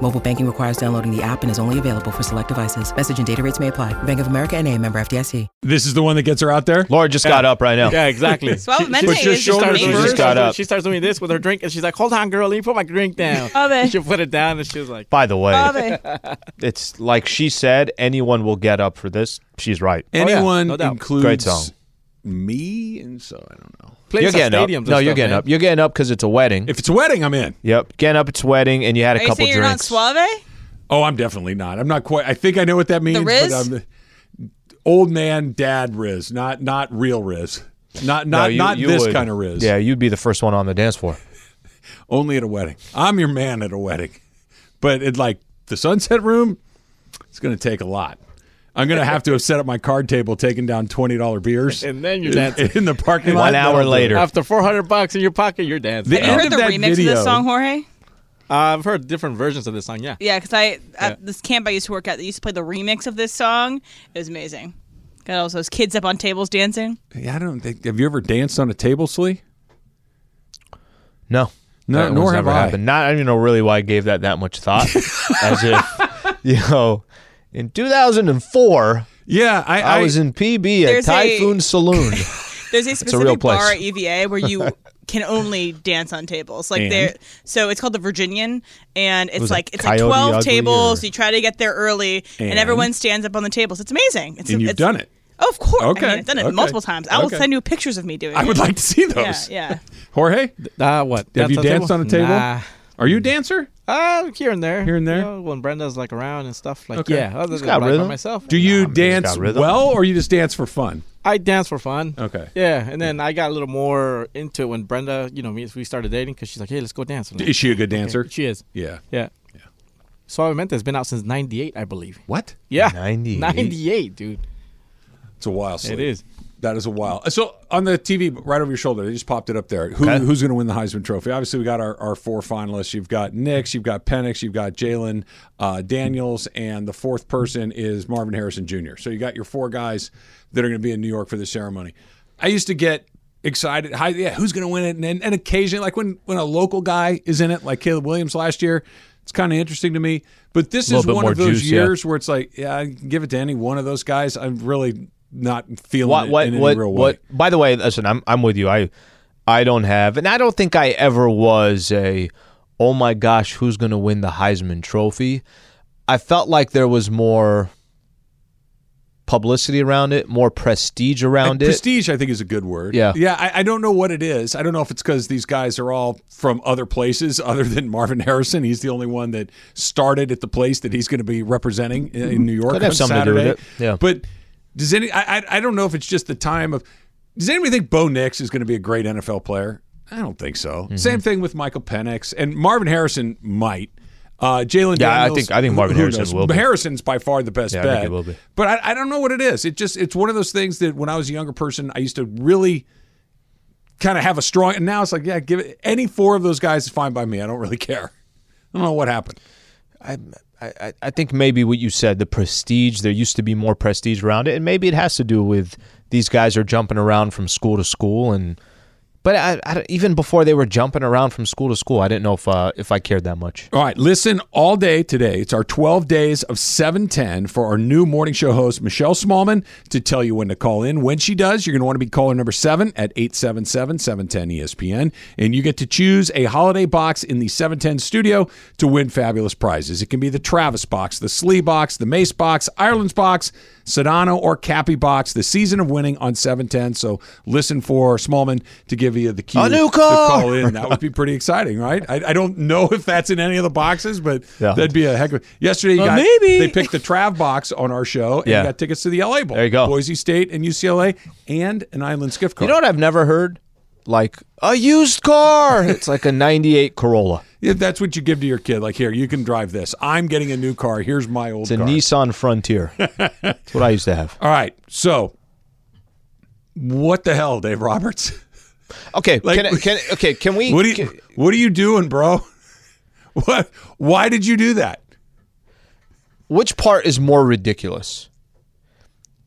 Mobile banking requires downloading the app and is only available for select devices. Message and data rates may apply. Bank of America and a member FDIC. This is the one that gets her out there. Laura just got up right now. Yeah, exactly. Well, She- Mente she- she starts doing- She just got up. She starts doing this with her drink, and she's like, "Hold on, girl, let me put my drink down." Oh, Ave. She put it down, and she was like, By the way, Ave. it's like she said, anyone will get up for this. She's right. Oh, yeah, Anyone no includes Great song. Me, and so I don't know. Plays You're at getting up. stadiums and No, you're getting man. up. You're getting up because it's a wedding. If it's a wedding, I'm in. yep, getting up. It's a wedding, and you had a Are you couple you're not drinks. suave? Oh, I'm definitely not. I'm not quite. I think I know what that means. Riz? But I'm old man, dad Riz, not not real Riz, not No, not you- not you this would- kind of Riz. Yeah, you'd be the first one on the dance floor. only at a wedding. I'm your man at a wedding, but it like the sunset room. It's going to take a lot. I'm going to have to have set up my card table, taken down twenty dollar beers, And then you're dancing. in the parking lot. One hour That'll do it. later. After 400 bucks in your pocket, you're dancing. The you end heard of the that remix of video- this song, Jorge? I've heard different versions of this song. Yeah. Yeah, because I at Yeah. this camp I used to work at, they used to play the remix of this song. It was amazing. Got all those kids up on tables dancing. Yeah, I don't think. Have you ever danced on a table, Slee? No. No, nor have never I. happened. Not, I don't even know really why I gave that that much thought. As if, you know, in 2004, Yeah, I, I, was in PB at There's a- Typhoon Saloon. There's a a real specific bar at EVA where you can only dance on tables. Like And? there, so it's called the Virginian, and it's Was it like it's like Coyote twelve Ugly tables. or- You try to get there early, and, And? everyone stands up on the tables. It's amazing. It's and you've it's, done it. Oh, of course. Okay, I mean, I've done it okay, multiple times. I will okay. send you pictures of me doing it. I would like to see Yeah, those. yeah. Jorge, Uh, what? have you Dance danced on a table? Nah. Are you a dancer? Uh, here and there. Here and there? You know, when Brenda's like around and stuff. Like, Okay. yeah. Other He's than got like, by rhythm. myself. Do you Nah, man, he's dance got rhythm. well, or you just dance for fun? I dance for fun. Okay. Yeah, and then I got a little more into it when Brenda, you know, me, we started dating because she's like, "Hey, let's go dance." I'm like, Is she a good "Okay." dancer? She is. Yeah. Yeah. Yeah. Suavemente has been out since '98, I believe. What? Yeah, 98? '98, dude. It's a while. Slee. It is. That is a while. So on the TV, right over your shoulder, they just popped it up there. Who, Okay. Who's going to win the Heisman Trophy? Obviously, we got our, our four finalists. You've got Nix, you've got Penix, you've got Jalen uh, Daniels, and the fourth person is Marvin Harrison Jr. So you got your four guys that are going to be in New York for the ceremony. I used to get excited. Hi, yeah, who's going to win it? And, and, and occasionally, like when when a local guy is in it, like Caleb Williams last year, it's kind of interesting to me. But this is one of those juice, yeah. years where it's like, yeah, I can give it to any one of those guys. I'm really not feeling what it what in any what real way. what by the way listen i'm i'm with you i i don't have and i don't think i ever was a oh my gosh who's going to win the heisman trophy i felt like there was more publicity around it more prestige around it Prestige, I think, is a good word. Yeah. yeah. I, I don't know what it is. I don't know if it's because these guys are all from other places other than Marvin Harrison. He's the only one that started at the place that he's going to be representing in, in New York Could have on something to do with Saturday. it. Yeah. but does any? I, I I don't know if it's just the time of. Does anybody think Bo Nix is going to be a great NFL player? I don't think so. Mm-hmm. Same thing with Michael Penix and Marvin Harrison might. Uh, Jalen. Yeah, I think- I think Marvin who Harrison knows? will be. Harrison's by far the best Yeah, I think he will be. But I, I don't know what it is. It just it's one of those things that when I was a younger person, I used to really kind of have a strong. And now it's like, yeah, give it any four of those guys is fine by me. I don't really care. I don't know what happened. I, I, I think maybe what you said, the prestige, there used to be more prestige around it, and maybe it has to do with these guys are jumping around from school to school, and but I, I, even before they were jumping around from school to school, I didn't know if uh, if I cared that much. All right, listen all day today. It's our 12 days of 710 for our new morning show host, Michelle Smallmon, to tell you when to call in. When she does, you're going to want to be caller number seven at 877 710 ESPN. And you get to choose a holiday box in the 710 studio to win fabulous prizes. It can be the Travis box, the Slee box, the Mace box, Ireland's box, Sedano, or Cappy box. The season of winning on 710. So listen for Smallmon to give you the key. A new to car! call in. That would be pretty exciting, right? I, I don't know if that's in any of the boxes, but Yeah. that'd be a heck of. Yesterday, you Well, got, maybe. they picked the Trav box on our show, and Yeah. you got tickets to the LA Bowl. There you go. Boise State and UCLA, and an Island gift You know what I've never heard? Like a used car. it's like a '98 Corolla. Yeah, that's what you give to your kid. Like, here, you can drive this. I'm getting a new car. Here's my old It's a car. Nissan Frontier. That's what I used to have. All right, so What the hell, Dave Roberts? Okay, Like- can, can okay, can we? What are you can- What are you doing, bro? What? Why did you do that? which part is more ridiculous?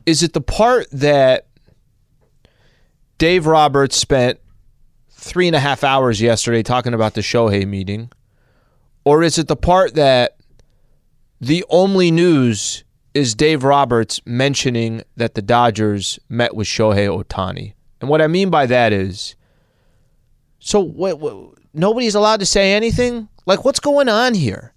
Is it the part that Dave Roberts spent three and a half hours yesterday talking about the Shohei meeting? Or is it the part that the only news is Dave Roberts mentioning that the Dodgers met with Shohei Ohtani? And what I mean by that is so nobody's allowed to say anything? Like, what's going on here?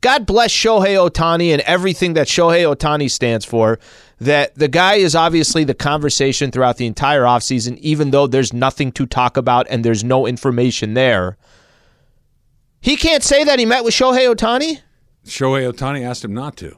God bless Shohei Ohtani and everything that Shohei Ohtani stands for. That the guy is obviously the conversation throughout the entire offseason, even though there's nothing to talk about and there's no information there. He can't say that he met with Shohei Ohtani? Shohei Ohtani asked him not to.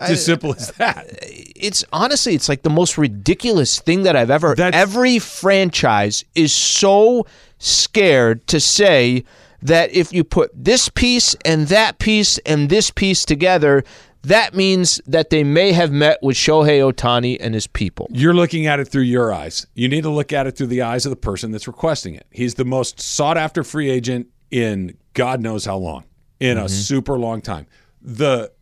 It's as simple as that. It's honestly, it's like the most ridiculous thing that I've ever. That's- every franchise is so scared to say that if you put this piece and that piece and this piece together, that means that they may have met with Shohei Ohtani and his people. You're looking at it through your eyes. You need to look at it through the eyes of the person that's requesting it. He's the most sought after free agent in God knows how long, in Mm-hmm. a super long time. The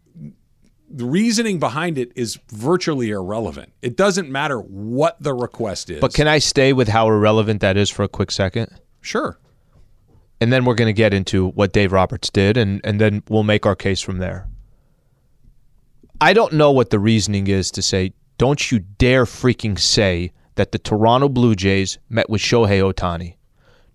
the reasoning behind it is virtually irrelevant. It doesn't matter what the request is. But can I stay with how irrelevant that is for a quick second? sure. And then we're going to get into what Dave Roberts did, and, and then we'll make our case from there. I don't know what the reasoning is to say, don't you dare freaking say that the Toronto Blue Jays met with Shohei Ohtani.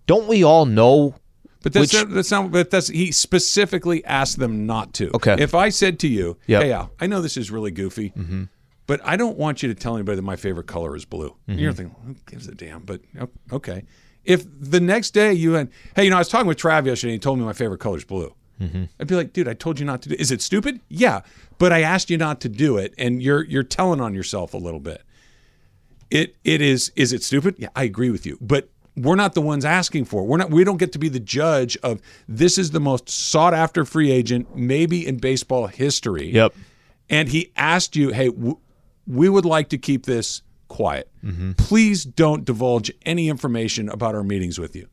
Don't we all know? But that's Which- not, that's not. But that's he specifically asked them not to. Okay. If I said to you, Yep. "Hey, Al, I know this is really goofy, mm-hmm. but I don't want you to tell anybody that my favorite color is blue," and you're thinking, "Who gives a damn?" But oh, okay. If the next day you went, "Hey, you know, I was talking with Trav yesterday, and he told me my favorite color is blue," I'd be like, "Dude, I told you not to do. Is it stupid? Yeah, but I asked you not to do it, and you're you're telling on yourself a little bit." It it is is it stupid? Yeah, I agree with you. But we're not the ones asking for it. We're not we don't get to be the judge of this is the most sought after free agent maybe in baseball history. Yep. And he asked you, "Hey, w- we would like to keep this quiet. Please don't divulge any information about our meetings with you."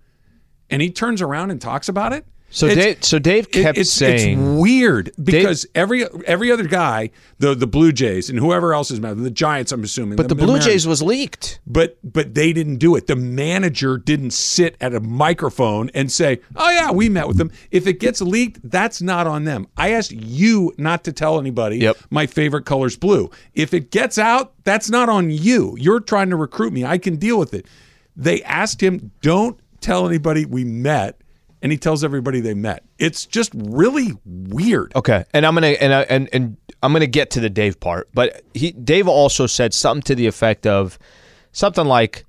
And he turns around and talks about it. So It's- Dave, so Dave it- kept it's, saying, it's weird because every every other guy, the the Blue Jays and whoever else is met, the Giants, I'm assuming, but the Blue Mariners- Jays was leaked. but but they didn't do it. The manager didn't sit at a microphone and say, "Oh yeah, we met with them." If it gets leaked, that's not on them. I asked you not to tell anybody Yep. my favorite color's blue. If it gets out, that's not on you. You're trying to recruit me. I can deal with it. They asked him, "Don't tell anybody we met." And he tells everybody they met. It's just really weird. Okay, and I'm gonna and I- and and I'm gonna get to the Dave part, but he Dave also said something to the effect of something like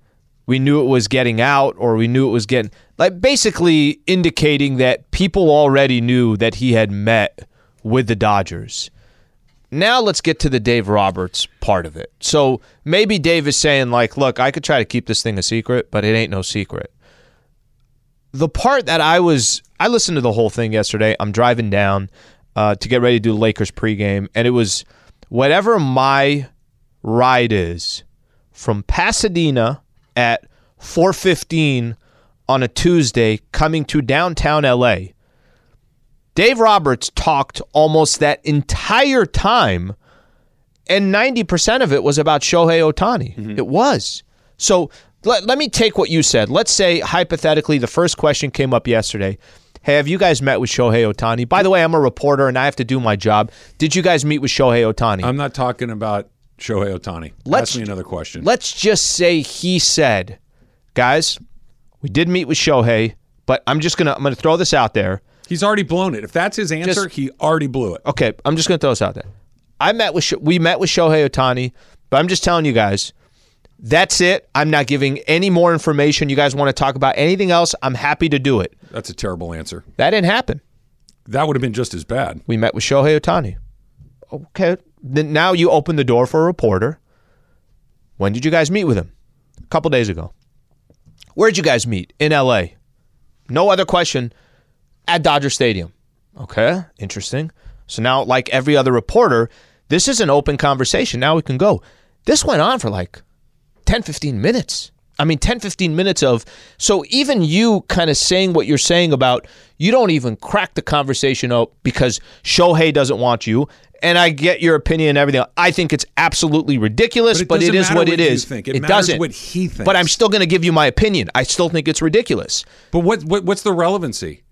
we knew it was getting out or we knew it was getting like basically indicating that people already knew that he had met with the Dodgers. Now let's get to the Dave Roberts part of it. So maybe Dave is saying like, look, I could try to keep this thing a secret, but it ain't no secret the part that I was I listened to the whole thing yesterday. I'm driving down uh, to get ready to do the Lakers pregame, and it was whatever my ride is from Pasadena at 4:15 on a Tuesday coming to downtown LA. Dave Roberts talked almost that entire time, and 90% of it was about Shohei Ohtani. It was. So let, let me take what you said. Let's say, hypothetically, the first question came up yesterday. Hey, have you guys met with Shohei Ohtani? By the way, I'm a reporter and I have to do my job. Did you guys meet with Shohei Ohtani? I'm not talking about Shohei Ohtani. Let's- Ask me another question. Let's just say he said, guys, we did meet with Shohei, but I'm just gonna I'm gonna throw this out there. He's already blown it. If that's his answer, Just- he already blew it. Okay, I'm just gonna throw this out there. I met with we met with Shohei Ohtani, but I'm just telling you guys, that's it. I'm not giving any more information. You guys want to talk about anything else? I'm happy to do it. That's a terrible answer. That didn't happen. That would have been just as bad. We met with Shohei Ohtani. Okay, then now you open the door for a reporter. When did you guys meet with him? A couple days ago. Where'd you guys meet? In LA. No other question. At Dodger Stadium. Okay, interesting. So now, like every other reporter, this is an open conversation. Now we can go. This went on for like 10, 15 minutes. I mean, 10, 15 minutes of. So even you kind of saying what you're saying about you don't even crack the conversation up because Shohei doesn't want you. And I get your opinion and everything. I think it's absolutely ridiculous, But it but, it is what what it you think. It matters doesn't. what he thinks. But I'm still going to give you my opinion. I still think it's ridiculous. But what, what what's the relevancy?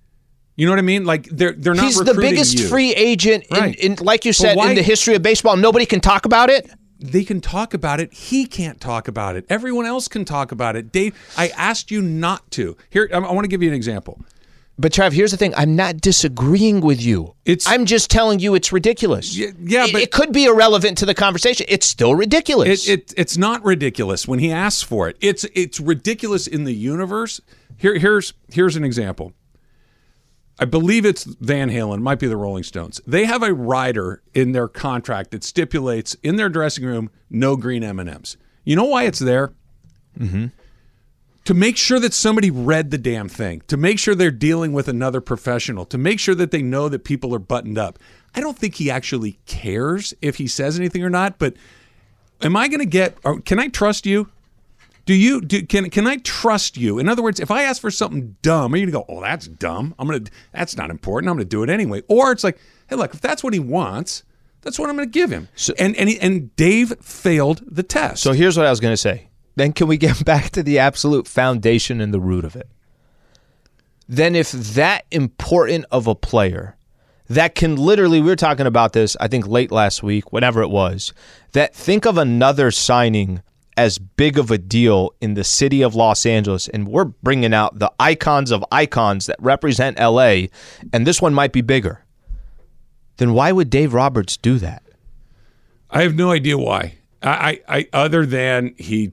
You know what I mean? Like they're they're not. He's the biggest you. free agent, in, Right. in, like you said, why- in the history of baseball. Nobody can talk about it. They can talk about it. He can't talk about it. Everyone else can talk about it. Dave, I asked you not to. Here, I, I want to give you an example. But Trav, here's the thing: I'm not disagreeing with you. It's- I'm just telling you it's ridiculous. Yeah- yeah, it, but- it could be irrelevant to the conversation. It's still ridiculous. It, it it's not ridiculous when he asks for it. It's it's ridiculous in the universe. Here here's here's an example. I believe it's Van Halen, might be the Rolling Stones. They have a rider in their contract that stipulates in their dressing room no green M and M's. You know why it's there? Mm-hmm. to make sure that somebody read the damn thing, to make sure they're dealing with another professional, to make sure that they know that people are buttoned up. I don't think he actually cares if he says anything or not, but am I going to get or can I trust you? Do you do, can can I trust you? In other words, if I ask for something dumb, are you going to go, "Oh, that's dumb. I'm to that's not important. I'm going to do it anyway." Or it's like, "Hey, look, if that's what he wants, that's what I'm going to give him." and and he, and Dave failed the test. so here's what I was going to say. Then can we get back to the absolute foundation and the root of it? Then if that important of a player that can literally we were talking about this I think late last week, whenever it was, that think of another signing as big of a deal in the city of Los Angeles and we're bringing out the icons of icons that represent LA and this one might be bigger. Then why would Dave Roberts do that? I have no idea why. I, I, I other than he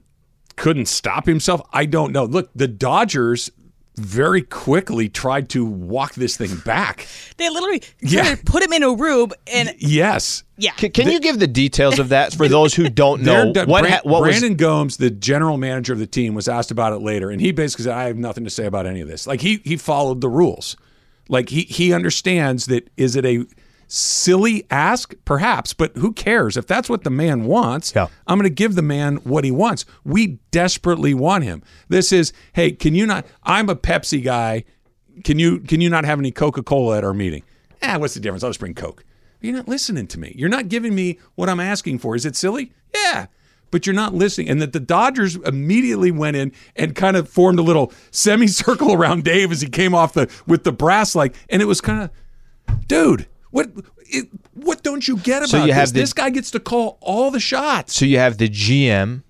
couldn't stop himself. I don't know. Look, the Dodgers very quickly tried to walk this thing back. They literally Yeah. tried to put him in a room, and Yes. yeah, Can, can you give the details of that for those who don't know done- what Bran- ha- what was Brandon Gomes, the general manager of the team, was asked about it later, and he basically said, "I have nothing to say about any of this." Like he he followed the rules, like he he understands that. Is it a silly ask? Perhaps, but who cares if that's what the man wants? Yeah. I'm going to give the man what he wants. We desperately want him. This is, hey, can you not? I'm a Pepsi guy. Can you can you not have any Coca Cola at our meeting? Ah, what's the difference? I'll just bring Coke. You're not listening to me. You're not giving me what I'm asking for. Is it silly? Yeah. But you're not listening. And that the Dodgers immediately went in and kind of formed a little semicircle around Dave as he came off the with the brass like, and it was kind of, dude, what it, what don't you get about So you this? have the- this guy gets to call all the shots. So you have the GM,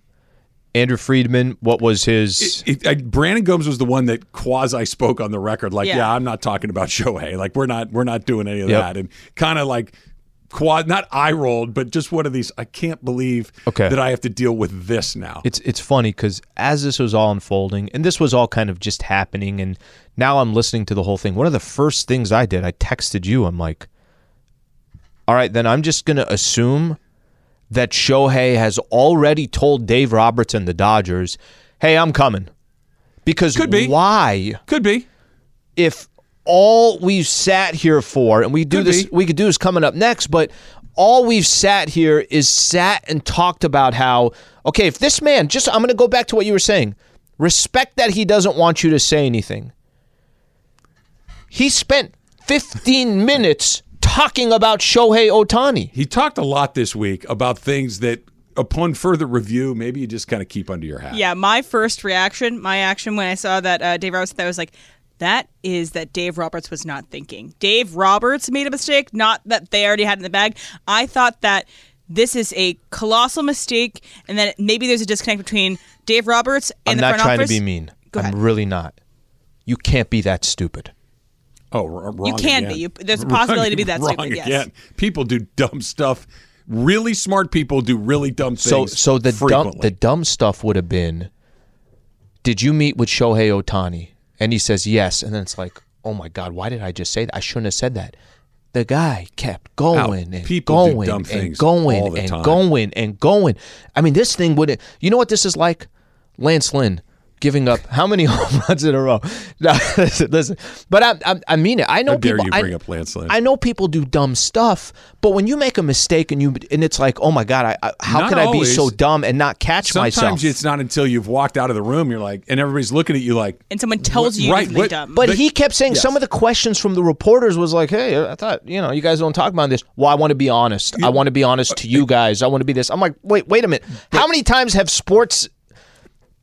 Andrew Friedman. What was his? It, I, Brandon Gomes was the one that quasi spoke on the record, like, Yeah. yeah. I'm not talking about Shohei. Like, we're not, we're not doing any of Yep. that, and kind of like quad, not eye rolled, but just one of these. I can't believe Okay. that I have to deal with this now. it's it's funny because as this was all unfolding, and this was all kind of just happening, and now I'm listening to the whole thing. One of the first things I did, I texted you. I'm like, all right, then I'm just gonna assume that Shohei has already told Dave Roberts and the Dodgers, "Hey, I'm coming," because Could be. why? Could be. if all we've sat here for, and we do Could this, be. we could do this coming up next, but all we've sat here is sat and talked about how, okay, if this man, just, I'm going to go back to what you were saying, respect that he doesn't want you to say anything. He spent 15 minutes talking about Shohei Ohtani. He talked a lot this week about things that, upon further review, maybe you just kind of keep under your hat. yeah. My first reaction, my action when I saw that uh, Dave Roberts, that was like, that is that Dave Roberts was not thinking. Dave Roberts made a mistake, not that they already had it in the bag. I thought that this is a colossal mistake, and that maybe there's a disconnect between Dave Roberts and I'm the not front trying office. to be mean. Go I'm ahead. really not. You can't be that stupid. Oh, wr- wrong You can again. be. You- there's a possibility to be that wrong stupid, yes. Again. People do dumb stuff. Really smart people do really dumb things. so so the dumb frequently. the dumb stuff would have been did you meet with Shohei Ohtani? And he says yes. And then it's like, oh my God, why did I just say that? I shouldn't have said that. The guy kept going and people going dumb and going and time. going and going. I mean, this thing would you know what this is like? Lance Lynn giving up how many home runs in a row? No, listen, listen. But I, I, I mean it. I know How dare people. you I- bring up Lance Lynn? I know people do dumb stuff, but when you make a mistake and you and it's like, oh my god, I, I, how Not can I be so dumb and not catch Sometimes myself? Sometimes it's not until you've walked out of the room, you're like, and everybody's looking at you like, And someone tells you right, you're what- dumb. But But- he kept saying yes. some of the questions from the reporters was like, "Hey, I thought you know you guys don't talk about this. Well, I want to be honest. I want to be honest to you uh, uh, guys. I want to be this." I'm like, "Wait, wait a minute. How many times have sports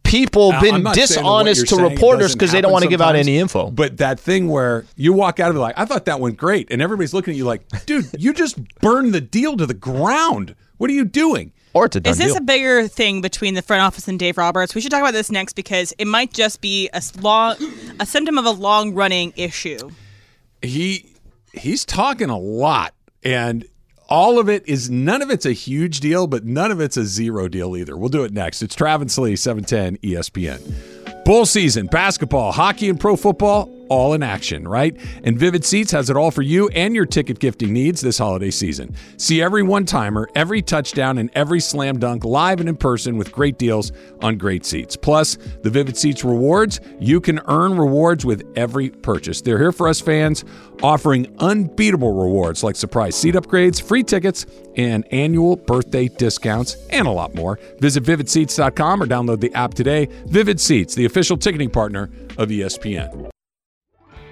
people Now, been I'm not saying that what dishonest to reporters because they don't want to give out any info?" But that thing where you walk out of it like, I thought that went great, and everybody's looking at you like, dude, you just burned the deal to the ground. What are you doing? or it's a done Is this deal. a bigger thing between the front office and Dave Roberts? We should talk about this next because it might just be a s- long, a symptom of a long running issue. He he's talking a lot, and all of it is none of it's a huge deal, but none of it's a zero deal either. We'll do it next. It's Travis Lee, E 710 ESPN. Bull season, basketball, hockey, and pro football, all in action, right? And Vivid Seats has it all for you and your ticket gifting needs this holiday season. See every one timer, every touchdown, and every slam dunk live and in person with great deals on great seats. Plus, the Vivid Seats rewards, you can earn rewards with every purchase. They're here for us fans, offering unbeatable rewards like surprise seat upgrades, free tickets, and annual birthday discounts, and a lot more. Visit vividseats.com or download the app today. Vivid Seats, the official ticketing partner of ESPN.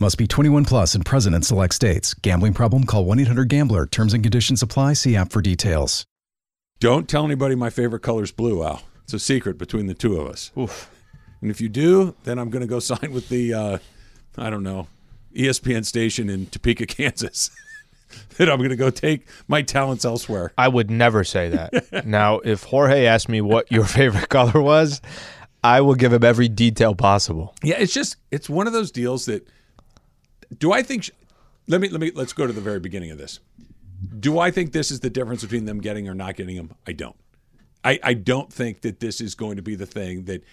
Must be 21 plus and present in select states. Gambling problem? Call 1 800 Gambler. Terms and conditions apply. See app for details. Don't tell anybody my favorite color is blue, Al. It's a secret between the two of us. Oof. And if you do, then I'm going to go sign with the, uh, I don't know, ESPN station in Topeka, Kansas. that I'm going to go take my talents elsewhere. I would never say that. now, if Jorge asked me what your favorite color was, I will give him every detail possible. Yeah, it's just it's one of those deals that. Do I think? Let me let me let's go to the very beginning of this. Do I think this is the difference between them getting or not getting him? I don't. I, I don't think that this is going to be the thing that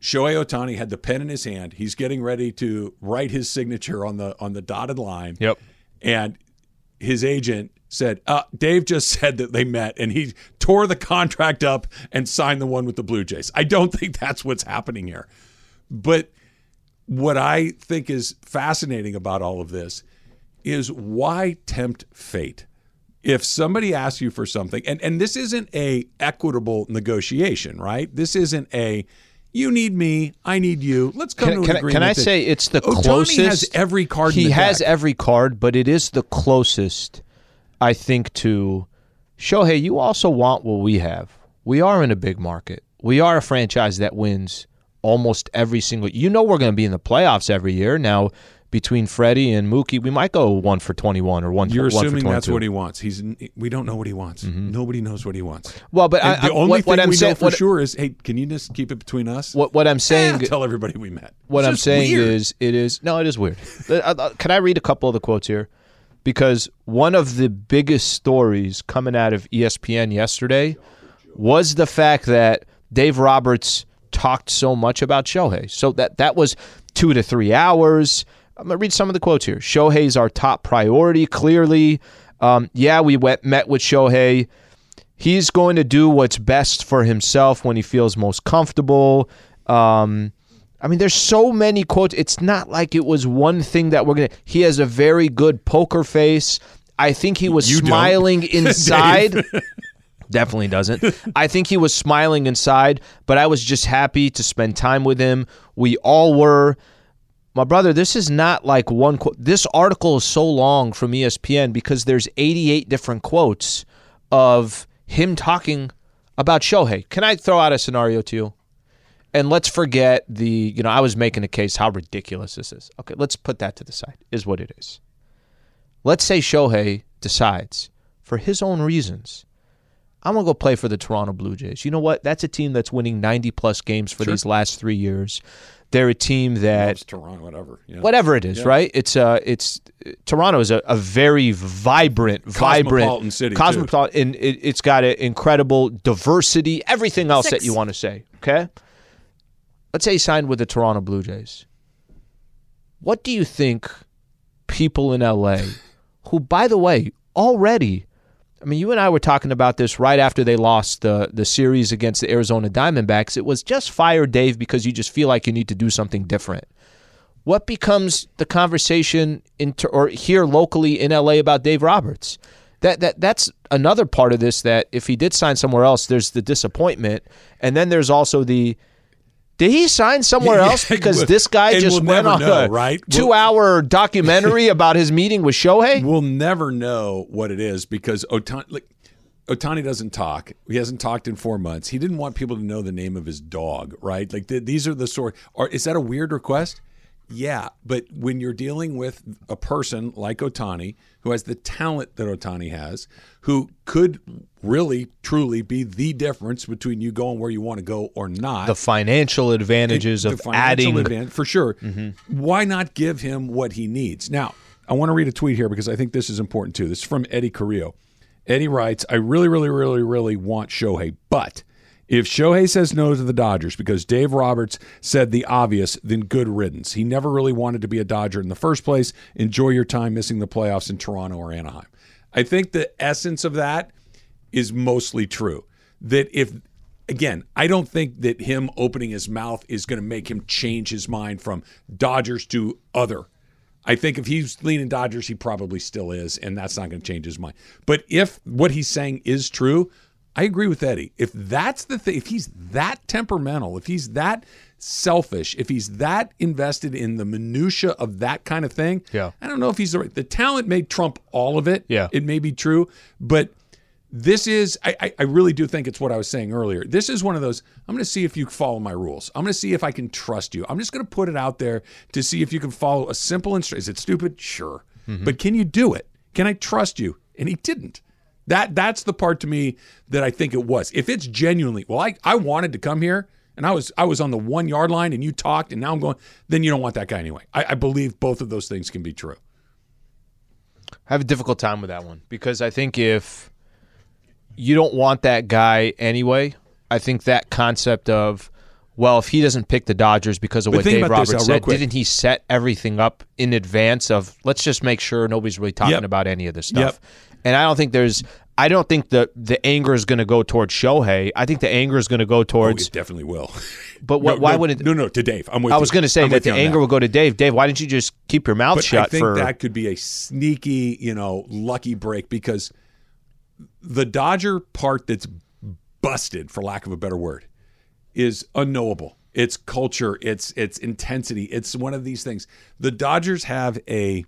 Shohei Ohtani had the pen in his hand. He's getting ready to write his signature on the on the dotted line. Yep. And his agent said, uh, Dave just said that they met and he tore the contract up and signed the one with the Blue Jays. I don't think that's what's happening here. But what I think is fascinating about all of this is why tempt fate? If somebody asks you for something, and, and this isn't a equitable negotiation, right? This isn't a you need me, I need you. Let's come Can, to can an I- agreement. can I say it's the Ohtani closest? has every card. He in the has deck. every card, but it is the closest, I think, to Shohei. You also want what we have. We are in a big market. We are a franchise that wins almost every single. You know, we're going to be in the playoffs every year. Now, between Freddie and Mookie, we might go one for twenty-one or one. You're one assuming for that's what he wants. He's we don't know what he wants. Nobody knows what he wants. Well, but I, the I- only what, thing what I'm we saying, know for what, sure is, hey, can you just keep it between us? what, what I'm Eh, saying, tell everybody we met. what It's I'm saying weird. is, it is no, it is weird. Uh, uh, Can I read a couple of the quotes here? Because one of the biggest stories coming out of ESPN yesterday was the fact that Dave Roberts talked so much about Shohei. So that that was two to three hours. I'm gonna read some of the quotes here. Shohei's our top priority. Clearly, um, yeah, we went, met with Shohei. He's going to do what's best for himself when he feels most comfortable. Um, I mean, there's so many quotes. It's not like it was one thing that we're gonna. He has a very good poker face. I think he was You don't. smiling inside. Definitely doesn't. I think he was smiling inside, but I was just happy to spend time with him. We all were. my brother, this is not like one quote. This article is so long from ESPN because there's 88 different quotes of him talking about Shohei. Can I throw out a scenario to you? And let's forget the, you know, I was making a case how ridiculous this is. Okay, let's put that to the side, is what it is. Let's say Shohei decides, for his own reasons, I'm going to go play for the Toronto Blue Jays. You know what? That's a team that's winning 90 plus games for these last three years. They're a team that Loves Toronto, whatever. Yeah. whatever it is, right? It's uh, it's Toronto is a, a very vibrant, vibrant, Cosmopolitan city, too. cosmopolitan. And it, it's got an incredible diversity, everything else that you want to say. Okay, let's say he signed with the Toronto Blue Jays. What do you think people in LA, who, by the way, already, I mean, you and I were talking about this right after they lost the the series against the Arizona Diamondbacks. It was just fire Dave because you just feel like you need to do something different. What becomes the conversation or here locally in LA about Dave Roberts? That that that's another part of this. That if he did sign somewhere else, there's the disappointment, and then there's also the. Did he sign somewhere Yeah, else because we'll- this guy just we'll went on know, a right? We'll- two-hour documentary about his meeting with Shohei? We'll never know what it is because Ohtani, like, Ohtani doesn't talk. He hasn't talked in four months. He didn't want people to know the name of his dog, right? Like th- these are the sort. Or is that a weird request? Yeah, but when you're dealing with a person like Ohtani, who has the talent that Ohtani has, who could really, truly be the difference between you going where you want to go or not, The financial advantages the of financial adding advantage, for sure. Mm-hmm. Why not give him what he needs? Now, I want to read a tweet here because I think this is important too. This is from Eddie Carrillo. Eddie writes, I really, really, really, really want Shohei, but if Shohei says no to the Dodgers because Dave Roberts said the obvious, then good riddance. He never really wanted to be a Dodger in the first place. Enjoy your time missing the playoffs in Toronto or Anaheim. I think the essence of that is mostly true. That if again, I don't think that him opening his mouth is going to make him change his mind from Dodgers to other. I think if he's leaning Dodgers, he probably still is, and that's not going to change his mind. But if what he's saying is true, I agree with Eddie. If that's the thing, if he's that temperamental, if he's that selfish, if he's that invested in the minutia of that kind of thing, Yeah. I don't know if he's the right. The talent may trump all of it. Yeah. it may be true, but this is I, I, I really do think it's what I was saying earlier. This is one of those. I'm going to see if you follow my rules. I'm going to see if I can trust you. I'm just going to put it out there to see if you can follow a simple instruction. Is it stupid? Sure, mm-hmm. but can you do it? Can I trust you? And he didn't. That that's the part to me that I think it was. If it's genuinely, well, I I wanted to come here and I was I was on the one yard line and you talked and now I'm going. Then you don't want that guy anyway. I, I believe both of those things can be true. I have a difficult time with that one because I think if you don't want that guy anyway, I think that concept of well, if he doesn't pick the Dodgers because of But what Dave this, Roberts Al, said, didn't he set everything up in advance of let's just make sure nobody's really talking Yep. about any of this stuff? Yep. And I don't think there's I don't think the the anger is going to go towards Shohei. I think the anger is going to go Oh, towards it definitely will. But what- No, why no, would it- No, no, to Dave. I'm with I was going to say I'm that the anger will go to Dave. Dave, why didn't you just keep your mouth But shut I think for that could be a sneaky, you know, lucky break because the Dodger part that's busted, for lack of a better word, is unknowable. It's culture, it's it's intensity. It's one of these things. The Dodgers have a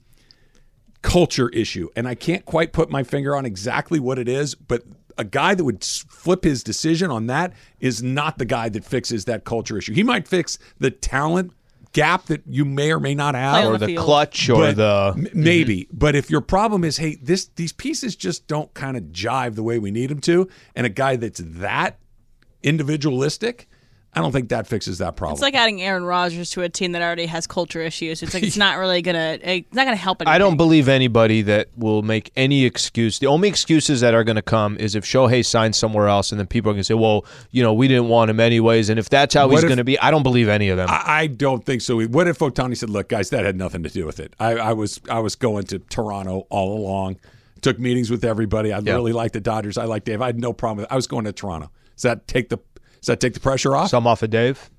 culture issue, and I can't quite put my finger on exactly what it is, but a guy that would flip his decision on that is not the guy that fixes that culture issue. He might fix the talent gap that you may or may not have or the the field. clutch or but the m- maybe. Mm-hmm. But if your problem is, hey, this these pieces just don't kind of jive the way we need them to, and a guy that's that individualistic, I don't think that fixes that problem. It's like adding Aaron Rodgers to a team that already has culture issues. It's like it's not really gonna it's not gonna help anything. I don't believe anybody that will make any excuse. The only excuses that are going to come is if Shohei signs somewhere else, and then people are going to say, "Well, you know, we didn't want him anyways." And if that's how What he's if- going to be, I don't believe any of them. I, I don't think so. What if Ohtani said, "Look, guys, that had nothing to do with it. I, I was I was going to Toronto all along. Took meetings with everybody. I Yeah. really like the Dodgers. I like Dave. I had no problem with. it. I was going to Toronto. Does that take the Does that take the pressure off? Some off of Dave.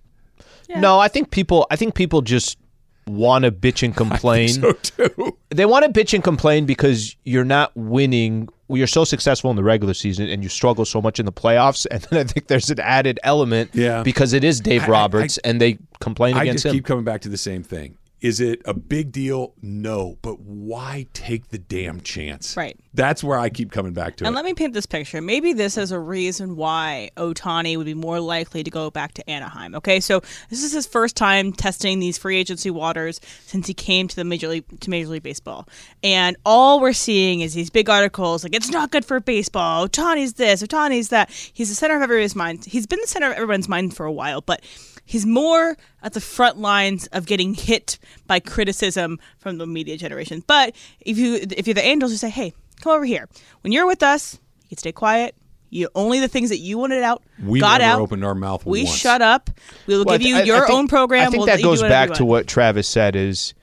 No, I think people. I think people just want to bitch and complain. so too. they want to bitch and complain because you're not winning. You're so successful in the regular season and you struggle so much in the playoffs. And then I think there's an added element Yeah. because it is Dave I- I- Roberts and they complain I against just keep coming back to the same thing. Is it a big deal? No, but why take the damn chance? Right. That's where I keep coming back to And it. let me paint this picture. Maybe this is a reason why Ohtani would be more likely to go back to Anaheim. Okay, so this is his first time testing these free agency waters since he came to the major league to Major League Baseball, and all we're seeing is these big articles like it's not good for baseball. Ohtani's this, Ohtani's that. He's the center of everybody's mind. He's been the center of everyone's mind for a while, but he's more at the front lines of getting hit by criticism from the media generation. But if you if you're the Angels, you say, hey come over here. When you're with us, you can stay quiet. You only the things that you wanted out We got never out. opened our mouth We once. shut up. We will Well, give you I- I your think- own program. I think We'll that goes back to what Travis said is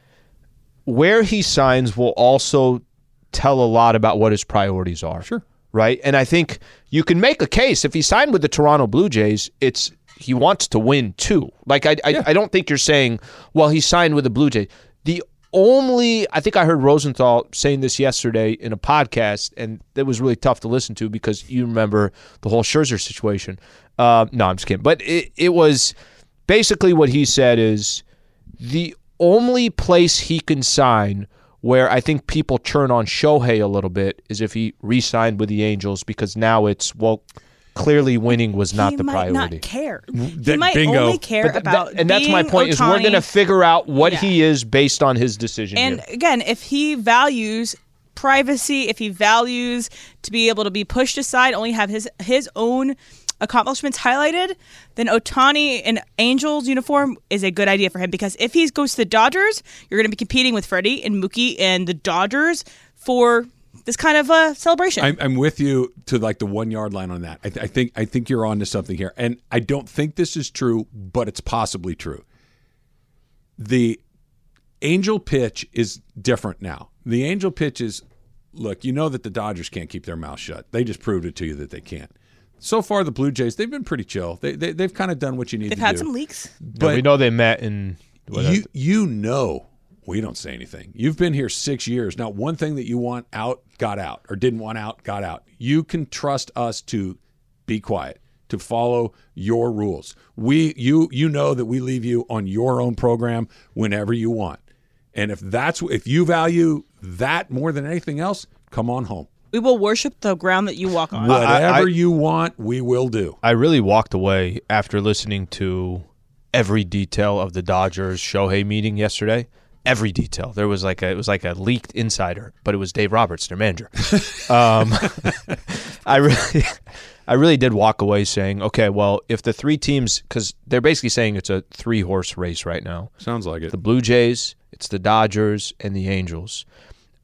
where he signs will also tell a lot about what his priorities are. Sure. Right? And I think you can make a case if he signed with the Toronto Blue Jays, it's he wants to win too. Like I I, I don't think you're saying, well, he signed with the Blue Jays. The only I think I heard Rosenthal saying this yesterday in a podcast, and it was really tough to listen to because you remember the whole Scherzer situation. Uh, no, I'm just kidding. But it, it was basically what he said is the only place he can sign where I think people turn on Shohei a little bit is if he re-signed with the Angels because now it's well clearly winning was not he the might priority. not care. That- he might bingo. only care th- about that- and that's my being point is we're going to figure out what Yeah. he is based on his decision. And here. again, if he values privacy, if he values to be able to be pushed aside, only have his his own accomplishments highlighted, then Ohtani in Angels uniform is a good idea for him because if he goes to the Dodgers, you're going to be competing with Freddie and Mookie and the Dodgers for this kind of a celebration. I'm, I'm with you to like the one yard line on that. I, th- I think I think you're on to something here, and I don't think this is true, but it's possibly true. The angel pitch is different now. The angel pitch is, look, you know that the Dodgers can't keep their mouth shut. They just proved it to you that they can't. So far, the Blue Jays they've been pretty chill. They, they they've kind of done what you need to. They've to had do. some leaks. But we know they met in you you know we don't say anything. You've been here six years. Not one thing that you want out got out or didn't want out got out. You can trust us to be quiet, to follow your rules. We you you know that we leave you on your own program whenever you want. And if that's if you value that more than anything else, come on home. We will worship the ground that you walk on. Whatever I- you want, we will do. I really walked away after listening to every detail of the Dodgers Shohei meeting yesterday. Every detail. There was like a it was like a leaked insider, but it was Dave Roberts, their manager. um, I really, I really did walk away saying, okay, well, if the three teams, because they're basically saying it's a three horse race right now. Sounds like it. The Blue Jays, it's the Dodgers, and the Angels.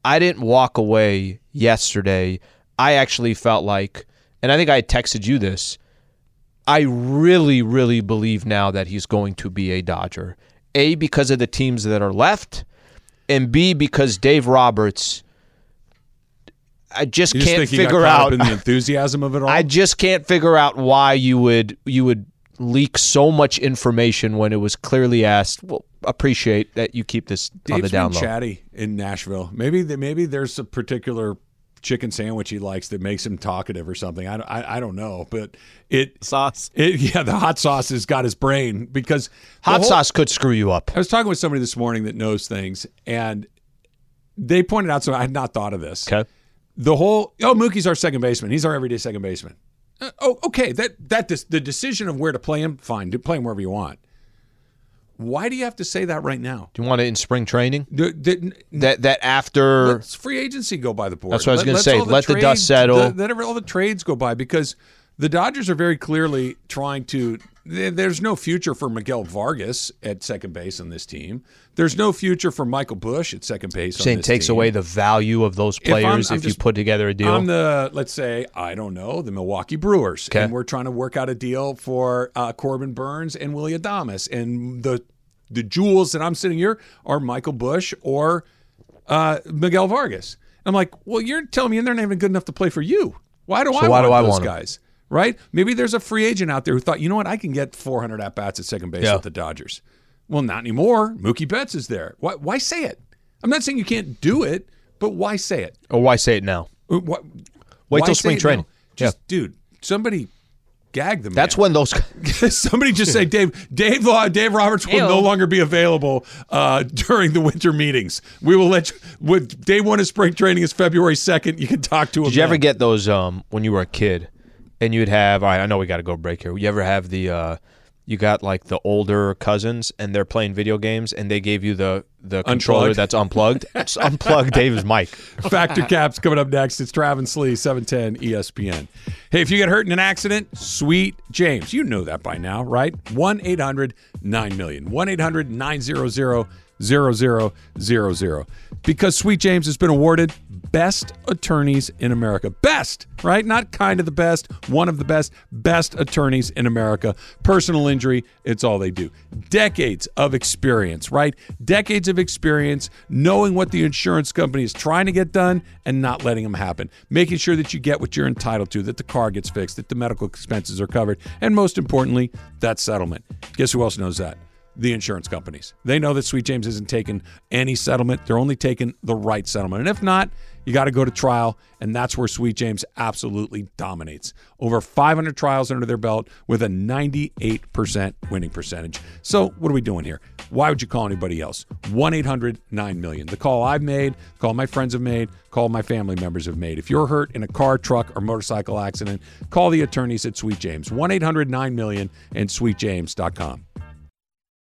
I didn't walk away yesterday. I actually felt like, and I think I had texted you this. I really, really believe now that he's going to be a Dodger. A, because of the teams that are left, and B, because Dave Roberts, I just just can't think he got figure out. the enthusiasm of it all. I just can't figure out why you would you would leak so much information when it was clearly asked. Well, appreciate that you keep this on the Dave's down been low. chatty in Nashville. Maybe maybe there's a particular chicken sandwich he likes that makes him talkative or something. I, don't- I, I don't know, but it Sauce. It, yeah, the hot sauce has got his brain because Hot whole- sauce could screw you up. I was talking with somebody this morning that knows things, and they pointed out. something I had not thought of this. Okay. The whole oh Mookie's our second baseman. He's our everyday second baseman. Uh, oh, okay. That that dis- the decision of where to play him, fine. Do play him wherever you want. Why do you have to say that right now? Do you want it in spring training? The- the- That that after Let's free agency go by the board. That's what I was gonna say. all Let the dust settle. the- Let all the trades go by because the Dodgers are very clearly trying to. There's no future for Miguel Vargas at second base on this team. There's no future for Michael Busch at second base. on saying takes team. away the value of those If I'm- players I'm if, you just- put together a deal. I'm the let's say I don't know the Milwaukee Brewers, Okay. and we're trying to work out a deal for uh, Corbin Burnes and Willy Adames, and the the jewels that I'm sitting here are Michael Busch or uh, Miguel Vargas. I'm like, well, you're telling me they're not even good enough to play for you. Why do So I why want do I those want guys? Right? Maybe there's a free agent out there who thought, you know what, I can get 400 at bats at second base Yeah. with the Dodgers. Well, not anymore. Mookie Betts is there. Why, why say it? I'm not saying you can't do it, but why say it? or why say it now? Uh, What, Wait till spring training. now? Just, dude, somebody Gag the man. That's when those. Somebody just say Dave. Dave. Uh, Dave Roberts will Ew. no longer be available uh, during the winter meetings. We will let you. With day one of spring training is February second. You can talk to him. Did you ever get those um when you were a kid, and you'd have? All right, I know we got to go break here. You ever have the? uh You got like the older cousins, and they're playing video games, and they gave you the the controller Unplugged. that's unplugged. Just unplug Dave's mic. Fact or Cap's coming up next. It's Travis Lee, 710 ESPN. Hey, if you get hurt in an accident, Sweet James. You know that by now, right? 1 800 9 million. 1 800 900 0000. Because Sweet James has been awarded best attorneys in America. Best, right? Not kind of the best, one of the best, best attorneys in America. Personal injury, it's all they do. Decades of experience, right? Decades of experience knowing what the insurance company is trying to get done and not letting them happen. Making sure that you get what you're entitled to, that the car gets fixed, that the medical expenses are covered, and most importantly, that settlement. Guess who else knows that? The insurance companies. They know that Sweet James isn't taking any settlement. They're only taking the right settlement. And if not, you got to go to trial. And that's where Sweet James absolutely dominates. Over 500 trials under their belt with a 98% winning percentage. So, what are we doing here? Why would you call anybody else? 1 800 9 million. The call I've made, call my friends have made, call my family members have made. If you're hurt in a car, truck, or motorcycle accident, call the attorneys at Sweet James. 1 800 9 million and sweetjames.com.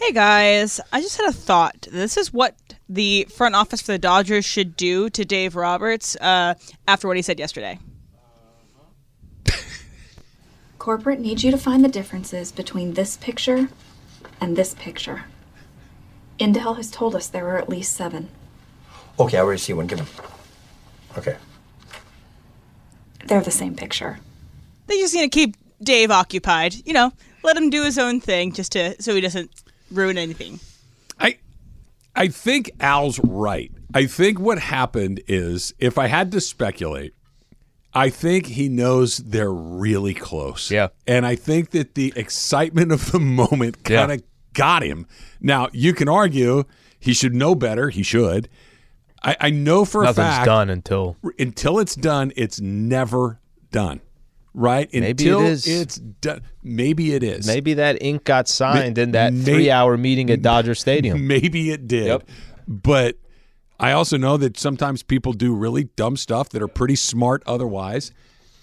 Hey guys, I just had a thought. This is what the front office for the Dodgers should do to Dave Roberts uh, after what he said yesterday. Corporate needs you to find the differences between this picture and this picture. Intel has told us there are at least seven. Okay, I already see one. Give him. Okay. They're the same picture. They just need to keep Dave occupied. You know, let him do his own thing just to so he doesn't ruin anything. I I think Al's right. I think what happened is if I had to speculate, I think he knows they're really close. Yeah. And I think that the excitement of the moment kind of got him. Now, you can argue he should know better. He should. I, I know for Nothing's a fact Nothing's done until until it's done, it's never done. Right? Maybe it is. it's done. Maybe it is. maybe that ink got signed in that may- three-hour meeting at Dodger Stadium. Maybe it did. Yep. But I also know that sometimes people do really dumb stuff that are pretty smart otherwise.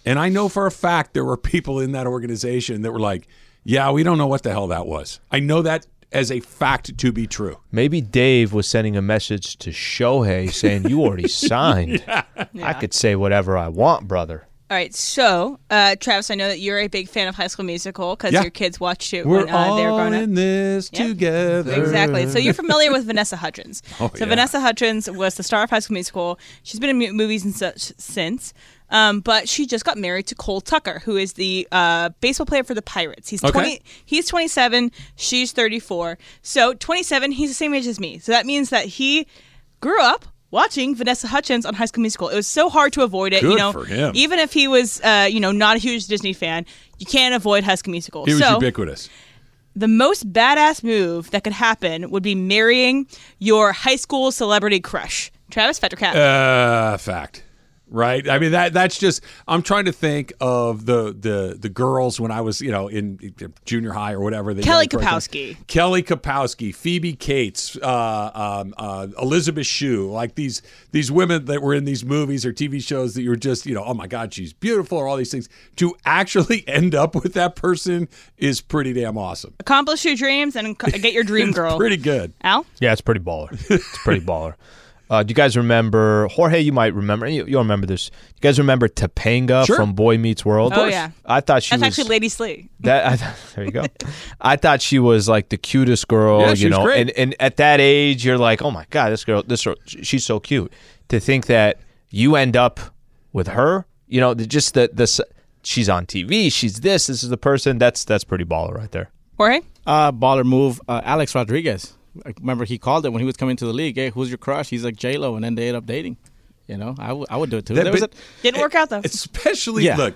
And I know for a fact there were people in that organization that were like, yeah, we don't know what the hell that was. I know that as a fact to be true. Maybe Dave was sending a message to Shohei saying, "You already signed. I could say whatever I want, brother." All right, so uh, Travis, I know that you're a big fan of High School Musical because Yeah. your kids watched it We're when uh, they were growing up. in this Yep. together. Exactly. So you're familiar with Vanessa Hudgens. Oh, so yeah. Vanessa Hudgens was the star of High School Musical. She's been in movies and such since. Um, but she just got married to Cole Tucker, who is the uh, baseball player for the Pirates. He's Okay. 20. He's 27. She's 34. So 27. He's the same age as me. So that means that he grew up watching Vanessa Hudgens on High School Musical. It was so hard to avoid it. you know, for him. even if he was, uh, you know, not a huge Disney fan, you can't avoid High School Musical. He was so ubiquitous. the most badass move that could happen would be marrying your high school celebrity crush. Travis Fact or Cap. Uh, fact. Right? I mean that that's just I'm trying to think of the the the girls when I was you know in junior high or whatever. that Kelly you Kapowski. Kelly Kapowski, Phoebe Cates, uh, um, uh, Elizabeth Shue, like these these women that were in these movies or TV shows that you're just you know oh my god she's beautiful or all these things. To actually end up with that person is pretty damn awesome. Accomplish your dreams and get your dream girl. pretty good. Al? Yeah, it's pretty baller. It's pretty baller. Uh, do you guys remember Jorge? You might remember. You, you'll remember this. You guys remember Topanga Sure. from Boy Meets World? Oh, yeah. I thought she That's was actually Lady Slee. that. I, th- there you go. I thought she was like the cutest girl. Yeah, she you was know, great. and and at that age, you're like, oh my god, this girl, this girl, she's so cute. To think that you end up with her, you know, just the this. She's on TV. She's this. This is the person. That's that's pretty baller right there. Jorge? Uh, baller move. Uh, Alex Rodriguez. I remember he called it when he was coming to the league. Hey, who's your crush? He's like J Lo, and then they ended up dating. You know, I, w- I would do it too. That- There was a- Didn't work out though. Especially Yeah. look,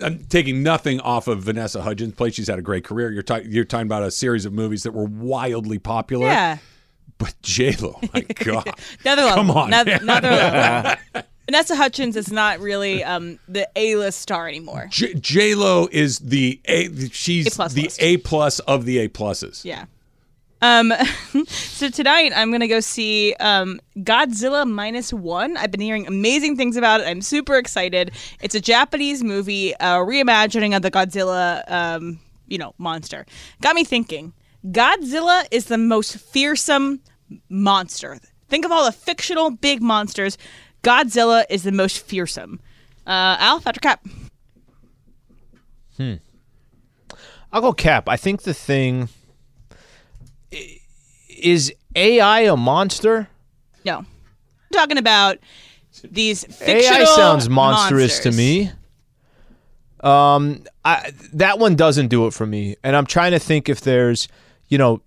I'm taking nothing off of Vanessa Hudgens' play. She's had a great career. You're talking you're talking about a series of movies that were wildly popular. yeah. But J Lo, my God, Another level. come on, Another, man. another level. Vanessa Hudgens is not really um, the A-list star anymore. J Lo is the A. She's A plus the. A plus of the A pluses. Yeah. Um, so tonight I'm gonna go see um, Godzilla minus one. I've been hearing amazing things about it. I'm super excited. It's a Japanese movie, uh, reimagining of the Godzilla, um, you know, monster. Got me thinking. Godzilla is the most fearsome monster. Think of all the fictional big monsters. Godzilla is the most fearsome. Uh, Alf after Cap. Hmm. I'll go Cap. I think the thing is AI a monster. No, I'm talking about these fictional AI sounds monstrous to me. Um, I, that one doesn't do it for me, and I'm trying to think if there's, you know,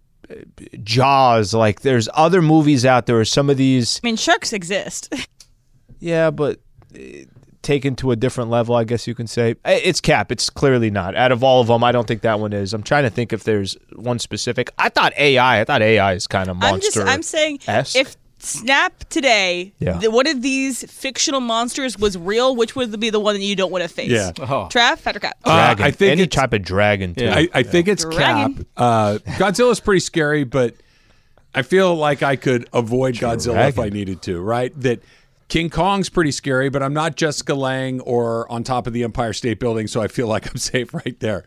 Jaws. Like there's other movies out there. Some of these, I mean, sharks exist. yeah, but uh, taken to a different level, I guess you can say. It's Cap. It's clearly not. Out of all of them, I don't think that one is. I'm trying to think if there's one specific. I thought AI. I thought AI is kind of I'm just. I'm saying, if Snap today, Yeah. the, one of these fictional monsters was real, which would be the one that you don't want to face? Yeah. Oh. Trav, Fact or Cap. Uh, dragon. I think any it's- type of dragon. Too. I, I think it's Dragon. Cap. Uh, Godzilla's pretty scary, but I feel like I could avoid Godzilla if I needed to. Right? That King Kong's pretty scary, but I'm not Jessica Lange or on top of the Empire State Building, so I feel like I'm safe right there.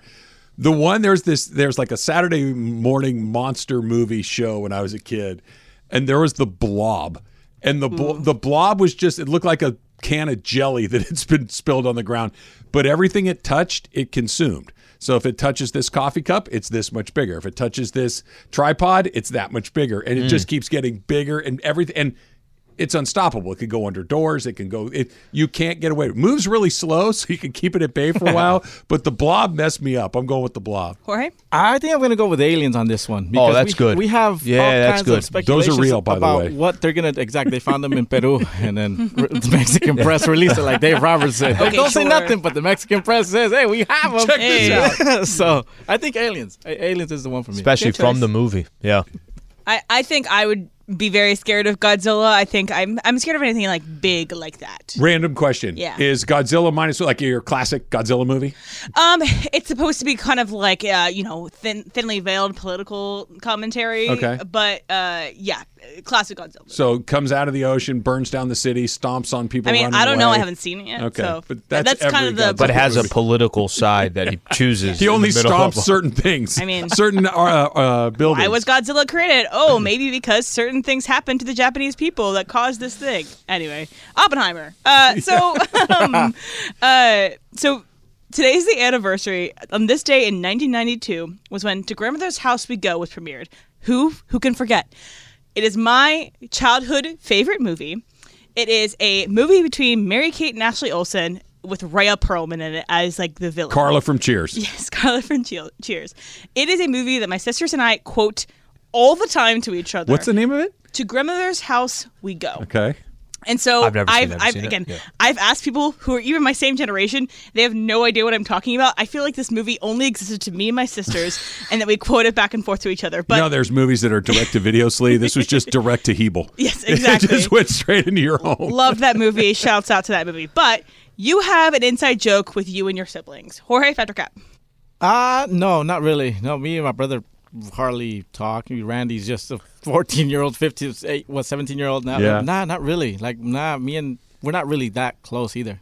The one there's this there's like a Saturday morning monster movie show when I was a kid, and there was the Blob, and the bl- hmm. the Blob was just it looked like a can of jelly that had been spilled on the ground, but everything it touched it consumed. So if it touches this coffee cup, it's this much bigger. If it touches this tripod, it's that much bigger, and it hmm. just keeps getting bigger and everything and it's unstoppable. It can go under doors. It can go. It you can't get away. It moves really slow, so you can keep it at bay for a while. But the blob messed me up. I'm going with the blob. Jorge? I think I'm going to go with aliens on this one. Oh, because that's we, good. We have Yeah, all that's kinds good. of speculations Those are real, by the way. what they're going to exactly. They found them in Peru, and then the Mexican press released it like Dave Roberts said. Okay, Don't say nothing, but the Mexican press says, "Hey, we have them." Check this Hey. so I think aliens. A- Aliens is the one for me. especially Good from choice. the movie. Yeah. I, I think I would be very scared of Godzilla. I think I'm I'm scared of anything like big like that. Random question. Yeah. Is Godzilla minus like your classic Godzilla movie? Um, it's supposed to be kind of like uh, you know, thin, thinly veiled political commentary. Okay. But uh, yeah, classic Godzilla. So comes out of the ocean, burns down the city, stomps on people. I mean, running I don't know. I haven't seen it yet. Okay, so but that's kind of the. Godzilla But it has a political side that he chooses. He only stomps certain things. I mean- certain uh, uh, buildings. Why was Godzilla created? Oh, maybe because certain things happened to the Japanese people that caused this thing. Anyway, Oppenheimer. Uh, so, um, uh, so today's the anniversary. On this day in 1992 was when To Grandmother's House We Go was premiered. Who who can forget? It is my childhood favorite movie. It is a movie between Mary Kate and Ashley Olsen with Rhea Perlman in it as like the villain. Carla from Cheers? Yes, Carla from Cheer- Cheers. It is a movie that my sisters and I quote all the time to each other. What's the name of it? To Grandmother's House We Go. Okay. And so I've never I've, that. I've seen it? again, Yeah. I've asked people who are even my same generation. They have no idea what I'm talking about. I feel like this movie only existed to me and my sisters, and that we quote it back and forth to each other. But you know, there's movies that are direct to video, Sleeve. This was just direct to Hebel. Yes, It exactly. just went straight into your home. Love that movie. Shouts out to that movie. But you have an inside joke with you and your siblings. Jorge Fact or Cap. Uh no, not really. No, me and my brother hardly talk. Randy's just a 14 year old, 15, eight, what, 17 year old now. Yeah. Nah, not really. Like, nah, me and we're not really that close either.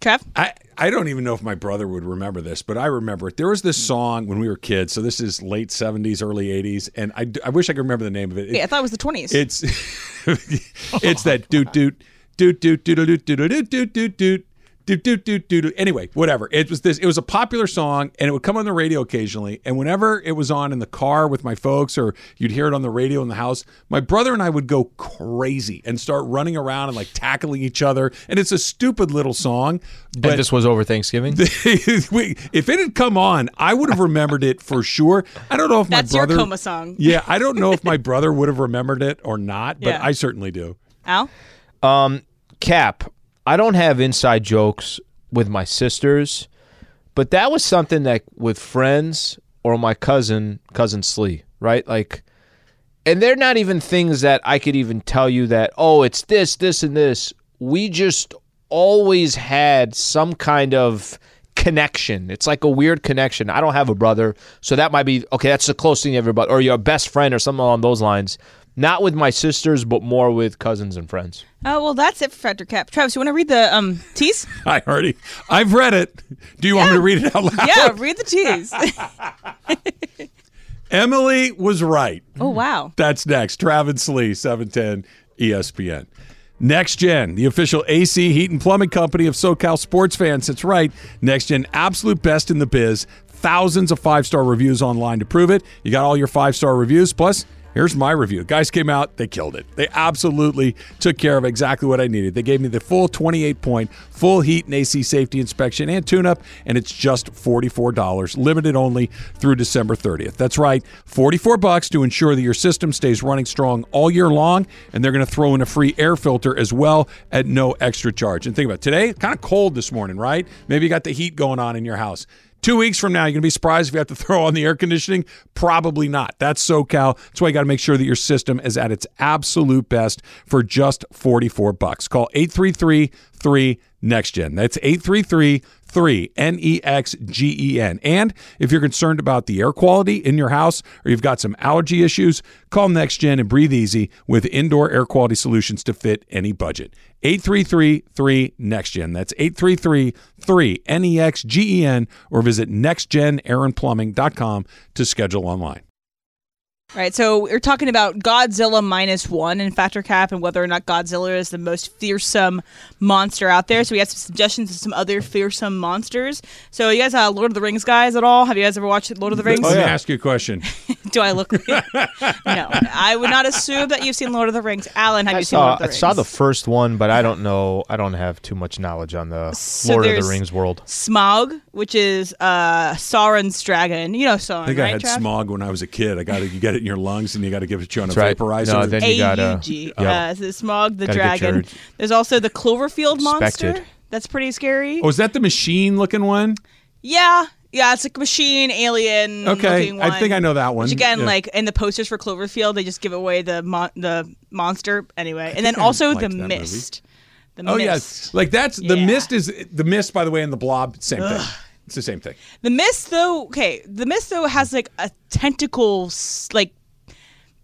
Trev? I, I don't even know if my brother would remember this, but I remember it. There was this song when we were kids. So this is late 70s, early 80s. And I, I wish I could remember the name of it. Yeah, I thought it was the 20s. It's it's that doot doot doot doot doot doot doot doot doot doot doot doot doot doot doot doot. Anyway, whatever. It was this. It was a popular song, and it would come on the radio occasionally. And whenever it was on in the car with my folks, or you'd hear it on the radio in the house, my brother and I would go crazy and start running around and like tackling each other. And it's a stupid little song, but and this was over Thanksgiving. we, if it had come on, I would have remembered it for sure. I don't know if That's my your brother. coma song. Yeah, I don't know if my brother would have remembered it or not, but Yeah. I certainly do. Al? Um, Cap, I don't have inside jokes with my sisters, but that was something that with friends or my cousin, cousin Sleeve, right? Like, and they're not even things that I could even tell you that, oh, it's this, this, and this. We just always had some kind of connection. It's like a weird connection. I don't have a brother, so that might be okay. That's the closest thing everybody, or your best friend, or something along those lines. Not with my sisters, but more with cousins and friends. Oh, well, that's it for Fact or Cap. Travis, you want to read the um tease? I already, I've read it. Do you want me to read it out loud? yeah, read the tease. Emily was right. oh, wow. That's next. Travis Lee, 710 ESPN. Next Gen, the official AC Heat and Plumbing Company of SoCal sports fans. That's right. Next Gen, absolute best in the biz. Thousands of five star reviews online to prove it. You got all your five star reviews. Plus, here's my review. Guys came out, they killed it. They absolutely took care of exactly what I needed. They gave me the full 28 point, full heat and AC safety inspection and tune up, and it's just $44, limited only through December 30th. That's right, 44 bucks to ensure that your system stays running strong all year long, and they're going to throw in a free air filter as well at no extra charge. And think about it, today, kind of cold this morning, right? Maybe you got the heat going on in your house. Two weeks from now, you're going to be surprised if you have to throw on the air conditioning? Probably not. That's SoCal. That's why you got to make sure that your system is at its absolute best for just 44 bucks. Call 833-3 Next Gen. That's 833 3 N E X G E N. And if you're concerned about the air quality in your house or you've got some allergy issues, call Next Gen and breathe easy with indoor air quality solutions to fit any budget. 833 3 Next Gen. That's 833 3 N E X G E N or visit nextgenairandplumbing.com to schedule online. Right, so we're talking about Godzilla minus one in Fact or Cap and whether or not Godzilla is the most fearsome monster out there. So we had some suggestions of some other fearsome monsters. So you guys, are Lord of the Rings guys at all? Have you guys ever watched Lord of the Rings? Let me ask you a question. Do I look? no, I would not assume that you've seen Lord of the Rings. Alan, have I you seen Lord of the Rings? I saw the first one, but I don't know. I don't have too much knowledge on the So Lord of the Rings world. Smaug, which is uh, Sauron's dragon. You know Sauron, I think I had Trav? smog when I was a kid. I got it. You get it in your lungs, and you got to give it to you on a right. vaporizer. No, then you gotta- AUG. Yep. Uh, so Smaug the Gotta get dragon. your- There's also the Cloverfield monster. Expected. That's pretty scary. oh, is that the machine-looking one? Yeah, yeah, it's like a machine alien. Okay, looking I one. think I know that one. Which again, Yeah. like in the posters for Cloverfield, they just give away the mon- the monster anyway, and then I also liked the that movie. mist. The Oh mist. yes, like that's the Yeah. mist is the mist. By the way, and the blob, same thing. It's the same thing. The mist, though, okay, the mist though has like a tentacle, like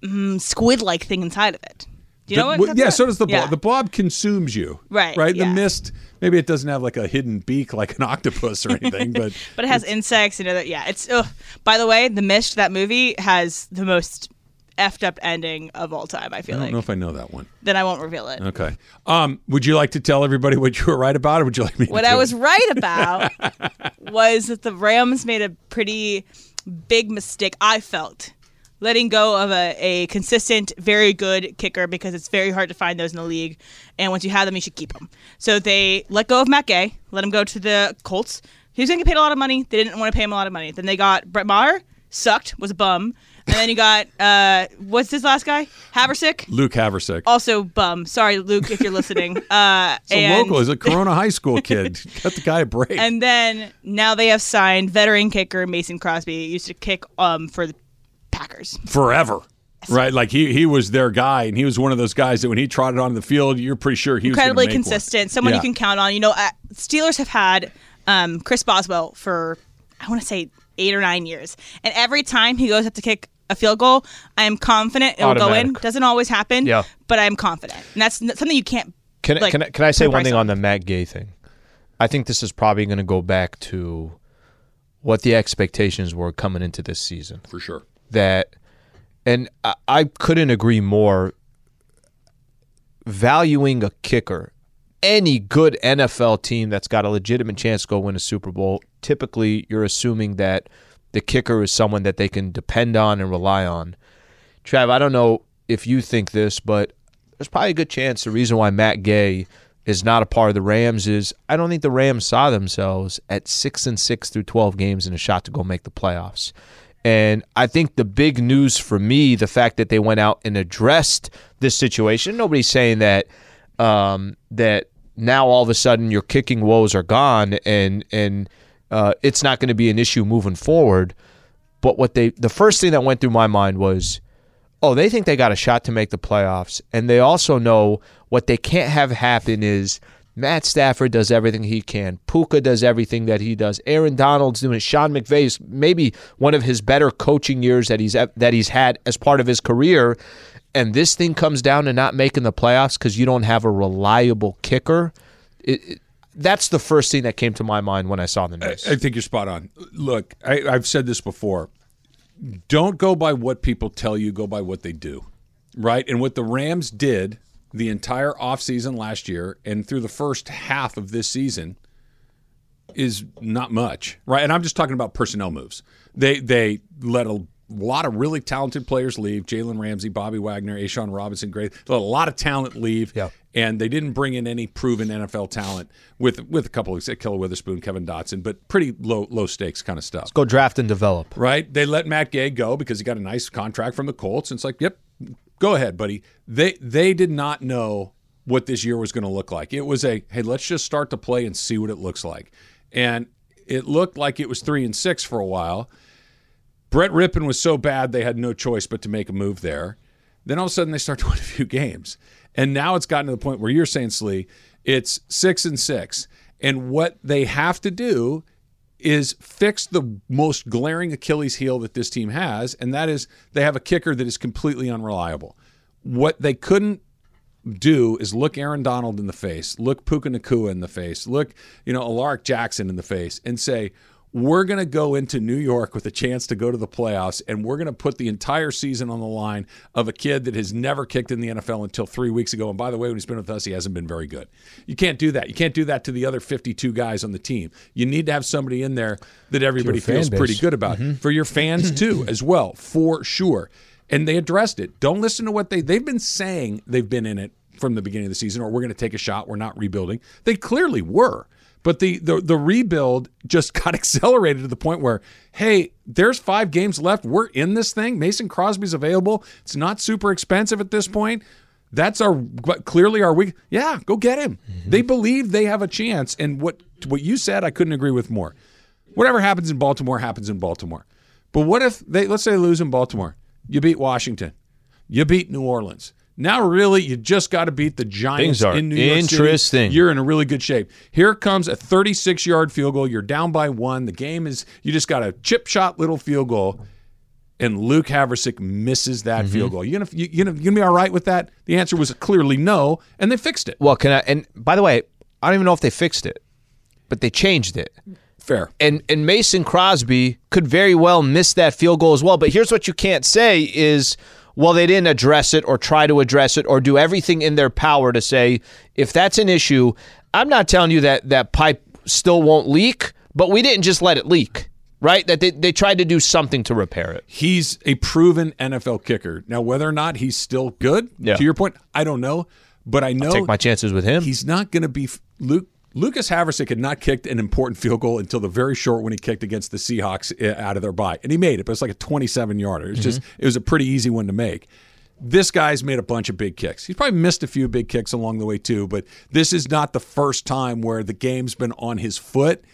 mm, squid-like thing inside of it. Do you know what? that's yeah, so does the blob. yeah. The blob consumes you. Right, Right. yeah. The mist. Maybe it doesn't have like a hidden beak like an octopus or anything, but But it has insects and other. Yeah, it's. Ugh. By the way, the mist that movie has the most effed up ending of all time. I feel like. I don't like. know if I know that one. Then I won't reveal it. Okay. Um, would you like to tell everybody what you were right about, or would you like me? to What do I it? was right about was that the Rams made a pretty big mistake, I felt, letting go of a, a consistent, very good kicker because it's very hard to find those in the league. And once you have them, you should keep them. So they let go of Matt Gay, let him go to the Colts. He was going to get paid a lot of money. They didn't want to pay him a lot of money. Then they got Brett Maher, sucked, was a bum. And then you got uh, what's this last guy? Havrisik, Luke Havrisik. also bum. Sorry, Luke, if you're listening. Uh, So and, local. He's a Corona High School kid. Cut the guy a break. And then now they have signed veteran kicker Mason Crosby. He used to kick um for the Packers. forever. Right, like he he was their guy, and he was one of those guys that when he trotted on the field, you're pretty sure he incredibly was gonna make one. consistent. Someone Yeah. you can count on. You know, uh, Steelers have had um, Chris Boswell for I want to say eight or nine years, and every time he goes up to kick a field goal, I am confident it'll go in. Doesn't always happen, Yeah. but I'm confident, and that's something you can't. Can, I like, can, I, can I say one price thing on the Matt Gay thing? I think this is probably going to go back to what the expectations were coming into this season. for sure. That, and I, I couldn't agree more. Valuing a kicker, any good NFL team that's got a legitimate chance to go win a Super Bowl, typically you're assuming that the kicker is someone that they can depend on and rely on. Trav, I don't know if you think this, but there's probably a good chance the reason why Matt Gay is not a part of the Rams is I don't think the Rams saw themselves at six and six through twelve games and a shot to go make the playoffs. And I think the big news for me, the fact that they went out and addressed this situation. Nobody's saying that um, that now all of a sudden your kicking woes are gone and and uh, it's not going to be an issue moving forward. But what they the first thing that went through my mind was, oh, they think they got a shot to make the playoffs, and they also know what they can't have happen is Matt Stafford does everything he can. Puka does everything that he does. Aaron Donald's doing it. Sean McVay's maybe one of his better coaching years that he's that he's had as part of his career. And this thing comes down to not making the playoffs because you don't have a reliable kicker. It, it- that's the first thing that came to my mind when I saw the news. I think you're spot on. Look, I, I've said this before. Don't go by what people tell you, go by what they do. Right? And what the Rams did the entire offseason last year and through the first half of this season is not much. Right? And I'm just talking about personnel moves. They they let a lot of really talented players leave. Jalen Ramsey, Bobby Wagner, A'Shawn Robinson, great. Let a lot of talent leave. Yeah. And they didn't bring in any proven NFL talent with with a couple of Ahkello Witherspoon, Kevin Dotson, but pretty low low stakes kind of stuff. Go draft and develop. Right? They let Matt Gay go because he got a nice contract from the Colts. And it's like, yep, go ahead, buddy. They they did not know what this year was going to look like. It was a hey, let's just start to play and see what it looks like. And it looked like it was three and six for a while. Brett Rippon was so bad they had no choice but to make a move there. Then all of a sudden they start to win a few games. And now it's gotten to the point where you're saying, Sleeve, it's six and six. And what they have to do is fix the most glaring Achilles heel that this team has, and that is they have a kicker that is completely unreliable. What they couldn't do is look Aaron Donald in the face, look Puka Nacua in the face, look, you know, Alaric Jackson in the face, and say, we're going to go into New York with a chance to go to the playoffs, and we're going to put the entire season on the line of a kid that has never kicked in the NFL until three weeks ago. And by the way, when he's been with us, he hasn't been very good. You can't do that. You can't do that to the other 52 guys on the team. You need to have somebody in there that everybody feels base. pretty good about for your fans too, as well, for sure. And they addressed it. Don't listen to what they they've been saying. They've been in it from the beginning of the season, or we're going to take a shot. We're not rebuilding. They clearly were. But the, the the rebuild just got accelerated to the point where, hey, there's five games left. We're in this thing. Mason Crosby's available. It's not super expensive at this point. That's our clearly our week. Yeah, go get him. Mm-hmm. They believe they have a chance. And what what you said, I couldn't agree with more. Whatever happens in Baltimore happens in Baltimore. But what if they let's say they lose in Baltimore? You beat Washington. You beat New Orleans. Now, really, you just got to beat the Giants in New York interesting. City. You're in a really good shape. Here comes a 36 yard field goal. You're down by one. The game is, you just got a chip shot little field goal, and Luke Havrisik misses that Mm-hmm. field goal. You gonna, you, you gonna, you gonna be all right with that? The answer was clearly no, and they fixed it. Well, can I? And by the way, I don't even know if they fixed it, but they changed it. Fair. And and Mason Crosby could very well miss that field goal as well. But here's what you can't say is, well, they didn't address it or try to address it or do everything in their power to say if that's an issue. I'm not telling you that that pipe still won't leak, but we didn't just let it leak, right? That they, they tried to do something to repair it. He's a proven NFL kicker. Now, whether or not he's still good, Yeah. to your point, I don't know. But I know Take my chances with him. he's not going to be Luke. Lucas Havrisik had not kicked an important field goal until the very short when he kicked against the Seahawks uh, out of their bye, and he made it, but it's like a 27 yarder. It's just it was a pretty easy one to make. This guy's made a bunch of big kicks. He's probably missed a few big kicks along the way too, but this is not the first time where the game's been on his foot.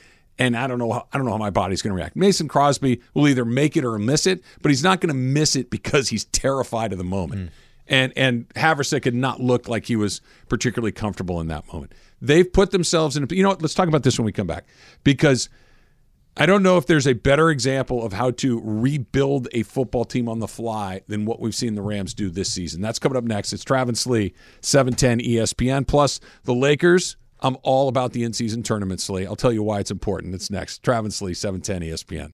And I don't know. How, I don't know how my body's going to react. Mason Crosby will either make it or miss it, but he's not going to miss it because he's terrified of the moment. And and Havrisik had not looked like he was particularly comfortable in that moment. They've put themselves in. A, you know what? Let's talk about this when we come back, because I don't know if there's a better example of how to rebuild a football team on the fly than what we've seen the Rams do this season. That's coming up next. It's Travis Lee, 710 ESPN. Plus, the Lakers. I'm all about the in season tournament, Sleeve. I'll tell you why it's important. It's next. Travis Lee, 710 ESPN.